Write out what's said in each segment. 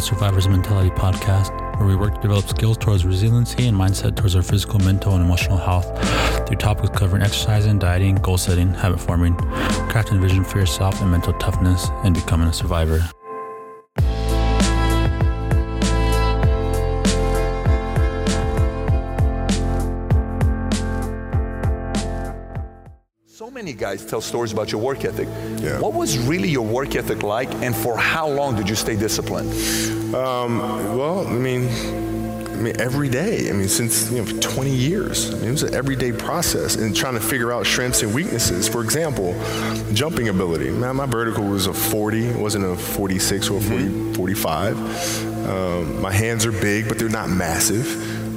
the Survivor's Mentality podcast, where we work to develop skills towards resiliency and mindset towards our physical, mental, and emotional health through topics covering exercising, dieting, goal setting, habit forming, crafting a vision for yourself, and mental toughness, and becoming a survivor. Many guys tell stories about your work ethic. Yeah. What was really your work ethic like, and for how long did you stay disciplined? Um, well, I mean, I mean, every day. I mean, since you know, 20 years. I mean, it was an everyday process and trying to figure out strengths and weaknesses. For example, jumping ability. Man, my vertical was a 40. It wasn't a 46 or a 40, 45. Um, my hands are big, but they're not massive.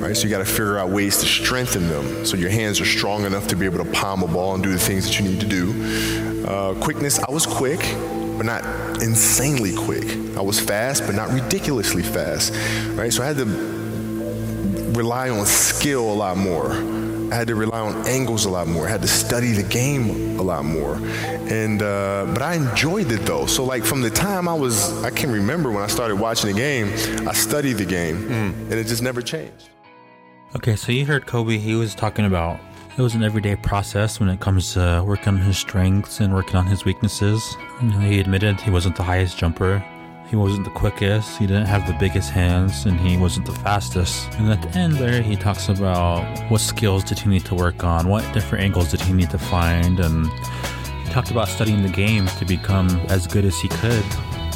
Right, so you got to figure out ways to strengthen them so your hands are strong enough to be able to palm a ball and do the things that you need to do. Uh, quickness, I was quick, but not insanely quick. I was fast, but not ridiculously fast. Right, so I had to rely on skill a lot more. I had to rely on angles a lot more. I had to study the game a lot more. And uh, but I enjoyed it though. So like from the time I was, I can remember when I started watching the game, I studied the game, and it just never changed. Okay, so you heard Kobe. He was talking about it was an everyday process when it comes to working on his strengths and working on his weaknesses. He admitted he wasn't the highest jumper. He wasn't the quickest, he didn't have the biggest hands, and he wasn't the fastest. And at the end there, he talks about what skills did he need to work on, what different angles did he need to find, and he talked about studying the game to become as good as he could.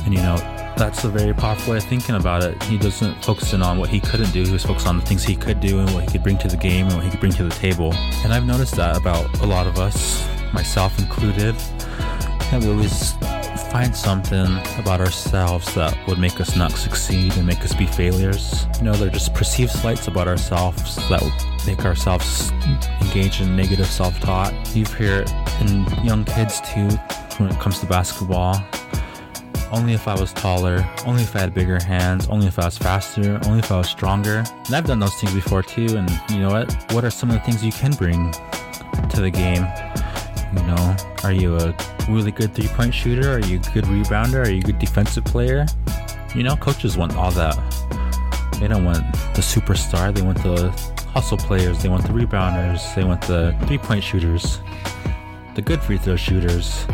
And you know, that's a very powerful way of thinking about it. He doesn't focus in on what he couldn't do. He was focused on the things he could do and what he could bring to the game and what he could bring to the table. And I've noticed that about a lot of us, myself included, that we always find something about ourselves that would make us not succeed and make us be failures. You know, they're just perceived slights about ourselves that make ourselves engage in negative self-taught. You hear it in young kids too when it comes to basketball only if I was taller, only if I had bigger hands, only if I was faster, only if I was stronger. And I've done those things before too. And you know what? What are some of the things you can bring to the game? You know, are you a really good three point shooter? Are you a good rebounder? Are you a good defensive player? You know, coaches want all that. They don't want the superstar, they want the hustle players, they want the rebounders, they want the three point shooters, the good free throw shooters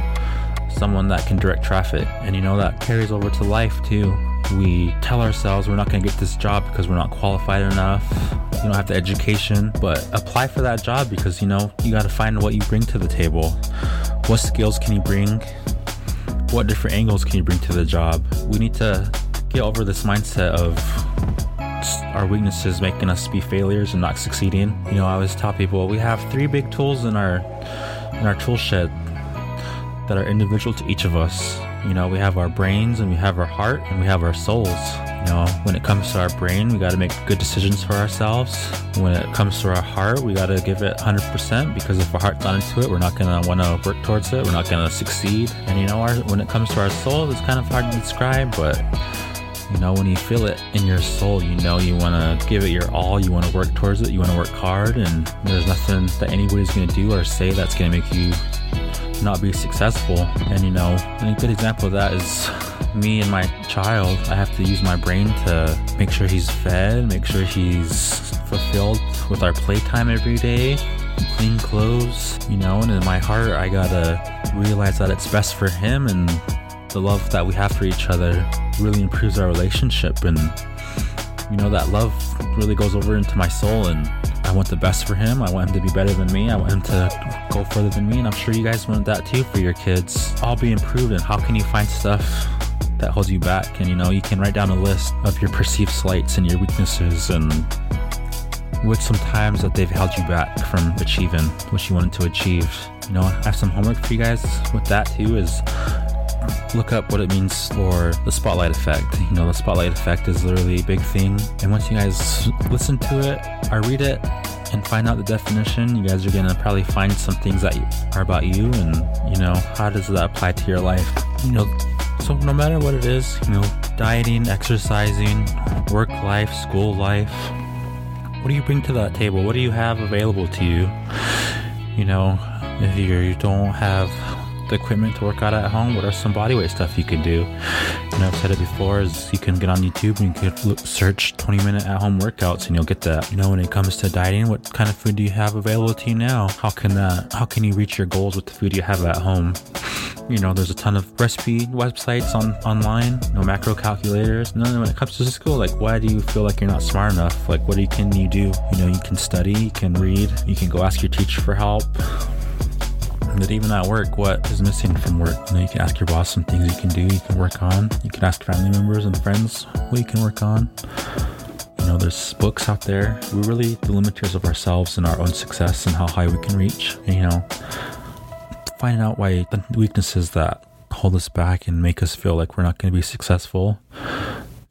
someone that can direct traffic. And you know, that carries over to life too. We tell ourselves we're not going to get this job because we're not qualified enough. You don't have the education, but apply for that job because you know, you got to find what you bring to the table. What skills can you bring? What different angles can you bring to the job? We need to get over this mindset of our weaknesses making us be failures and not succeeding. You know, I always tell people we have three big tools in our in our tool shed that are individual to each of us. You know, we have our brains and we have our heart and we have our souls. You know, when it comes to our brain, we got to make good decisions for ourselves. When it comes to our heart, we got to give it 100% because if our heart's not into it, we're not going to want to work towards it. We're not going to succeed. And you know, our, when it comes to our soul, it's kind of hard to describe, but you know, when you feel it in your soul, you know you want to give it your all. You want to work towards it. You want to work hard, and there's nothing that anybody's going to do or say that's going to make you not be successful. And you know, a good example of that is me and my child. I have to use my brain to make sure he's fed, make sure he's fulfilled with our playtime every day, clean clothes, you know, and in my heart, I gotta realize that it's best for him and the love that we have for each other really improves our relationship. And, you know, that love really goes over into my soul and want the best for him. I want him to be better than me. I want him to go further than me. And I'm sure you guys want that too for your kids. All be improved. And how can you find stuff that holds you back? And you know, you can write down a list of your perceived slights and your weaknesses and with some times that they've held you back from achieving what you wanted to achieve. You know, I have some homework for you guys with that too is look up what it means for the spotlight effect. You know, the spotlight effect is literally a big thing. And once you guys listen to it or read it and find out the definition, you guys are going to probably find some things that are about you and, you know, how does that apply to your life? You know, so no matter what it is, you know, dieting, exercising, work life, school life, what do you bring to that table? What do you have available to you? You know, if you don't have the equipment to work out at home, what are some bodyweight stuff you can do? You know, I've said it before, is you can get on YouTube and you can search 20 minute at home workouts and you'll get that. You know, when it comes to dieting, what kind of food do you have available to you now? How can that, how can you reach your goals with the food you have at home? You know, there's a ton of recipe websites on online, no macro calculators. And then when it comes to school, like, why do you feel like you're not smart enough? Like, what can you do? You know, you can study, you can read, you can go ask your teacher for help. But even at work, what is missing from work? You know, you can ask your boss some things you can do, you can work on. You can ask family members and friends what you can work on. You know, there's books out there. We're really the limiters of ourselves and our own success and how high we can reach. And, you know, finding out why the weaknesses that hold us back and make us feel like we're not going to be successful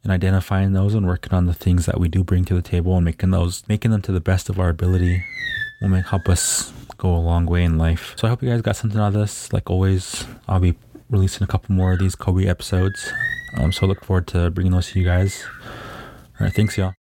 and identifying those and working on the things that we do bring to the table and making those making them to the best of our ability will make help us go a long way in life. So I hope you guys got something out of this. Like always, I'll be releasing a couple more of these Kobe episodes. Um, so look forward to bringing those to you guys. All right, thanks, y'all.